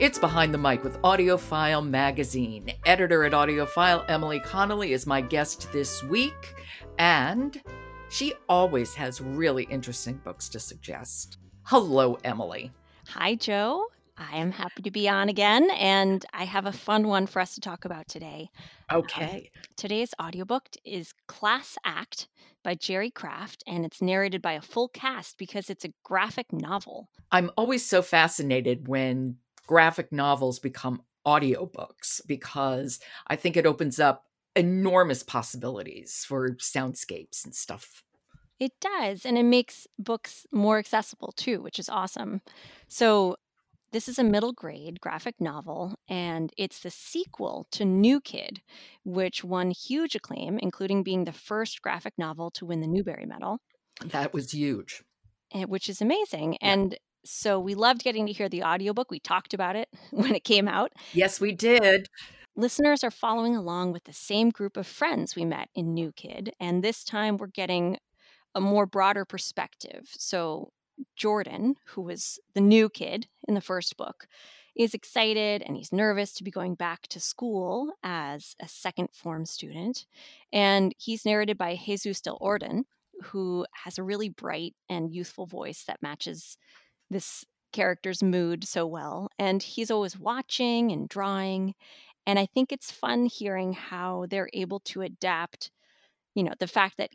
It's Behind the Mic with AudioFile Magazine. Editor at AudioFile, Emily Connolly, is my guest this week, and she always has really interesting books to suggest. Hello, Emily. Hi, Joe. I am happy to be on again, and I have a fun one for us to talk about today. Okay. Um, today's audiobook is Class Act by Jerry Craft, and it's narrated by a full cast because it's a graphic novel. I'm always so fascinated when graphic novels become audiobooks because I think it opens up enormous possibilities for soundscapes and stuff. It does, and it makes books more accessible too, which is awesome. So, this is a middle grade graphic novel, and it's the sequel to New Kid, which won huge acclaim, including being the first graphic novel to win the Newbery Medal. That was huge. Eh, which is amazing. Yeah. And so we loved getting to hear the audiobook. We talked about it when it came out. Yes, we did. Listeners are following along with the same group of friends we met in New Kid, and this time we're getting a more broader perspective. So Jordan, who was the new kid in the first book, is excited and he's nervous to be going back to school as a second form student. And he's narrated by Jesus Del Orden, who has a really bright and youthful voice that matches this character's mood so well. And he's always watching and drawing. And I think it's fun hearing how they're able to adapt, you know, the fact that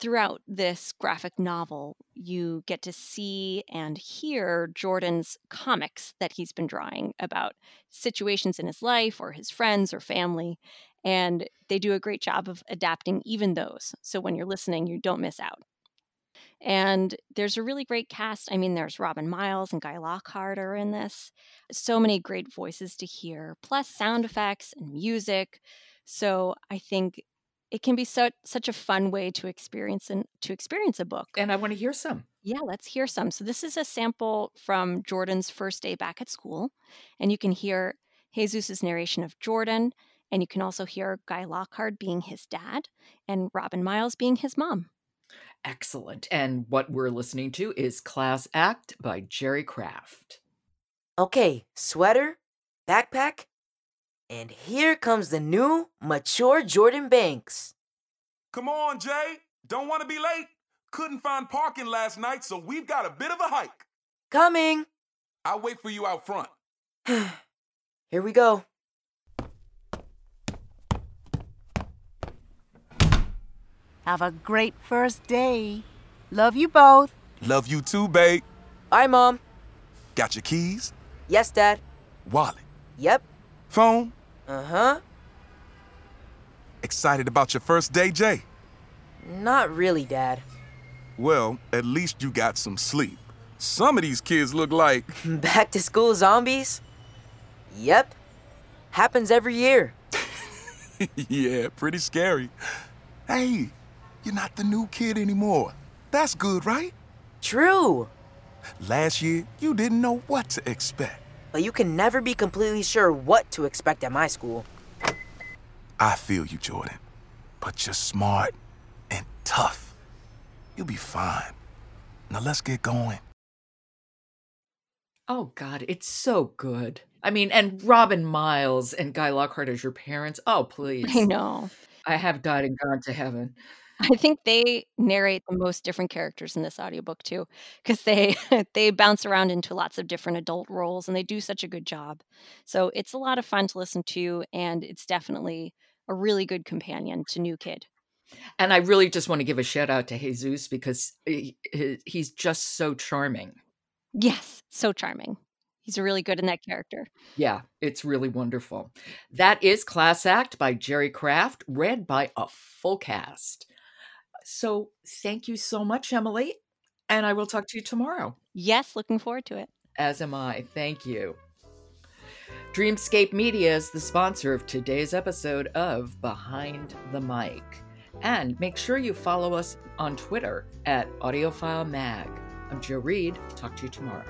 throughout this graphic novel, you get to see and hear Jordan's comics that he's been drawing about situations in his life or his friends or family. And they do a great job of adapting even those. So when you're listening, you don't miss out. And there's a really great cast. I mean, there's Robin Miles and Guy Lockhart are in this. So many great voices to hear, plus sound effects and music. So I think it can be such such a fun way to experience and to experience a book. And I want to hear some. Yeah, let's hear some. So this is a sample from Jordan's first day back at school, and you can hear Jesus's narration of Jordan, and you can also hear Guy Lockhart being his dad and Robin Miles being his mom. Excellent. And what we're listening to is Class Act by Jerry Craft. Okay, sweater, backpack, and here comes the new, mature Jordan Banks. Come on, Jay. Don't want to be late. Couldn't find parking last night, so we've got a bit of a hike. Coming. I'll wait for you out front. here we go. Have a great first day. Love you both. Love you too, babe. Bye, Mom. Got your keys? Yes, Dad. Wallet? Yep. Phone? Uh huh. Excited about your first day, Jay? Not really, Dad. Well, at least you got some sleep. Some of these kids look like. Back to school zombies? Yep. Happens every year. yeah, pretty scary. Hey, you're not the new kid anymore. That's good, right? True. Last year, you didn't know what to expect. But you can never be completely sure what to expect at my school. I feel you, Jordan. But you're smart and tough. You'll be fine. Now let's get going. Oh, God, it's so good. I mean, and Robin Miles and Guy Lockhart as your parents. Oh, please. I know. I have died and gone to heaven. I think they narrate the most different characters in this audiobook too because they they bounce around into lots of different adult roles and they do such a good job. So it's a lot of fun to listen to and it's definitely a really good companion to New Kid. And I really just want to give a shout out to Jesus because he, he's just so charming. Yes, so charming. He's really good in that character. Yeah, it's really wonderful. That is Class Act by Jerry Craft, read by a full cast. So thank you so much, Emily. And I will talk to you tomorrow. Yes, looking forward to it. As am I. Thank you. Dreamscape Media is the sponsor of today's episode of Behind the Mic. And make sure you follow us on Twitter at AudioFile Mag. I'm Joe Reed. Talk to you tomorrow.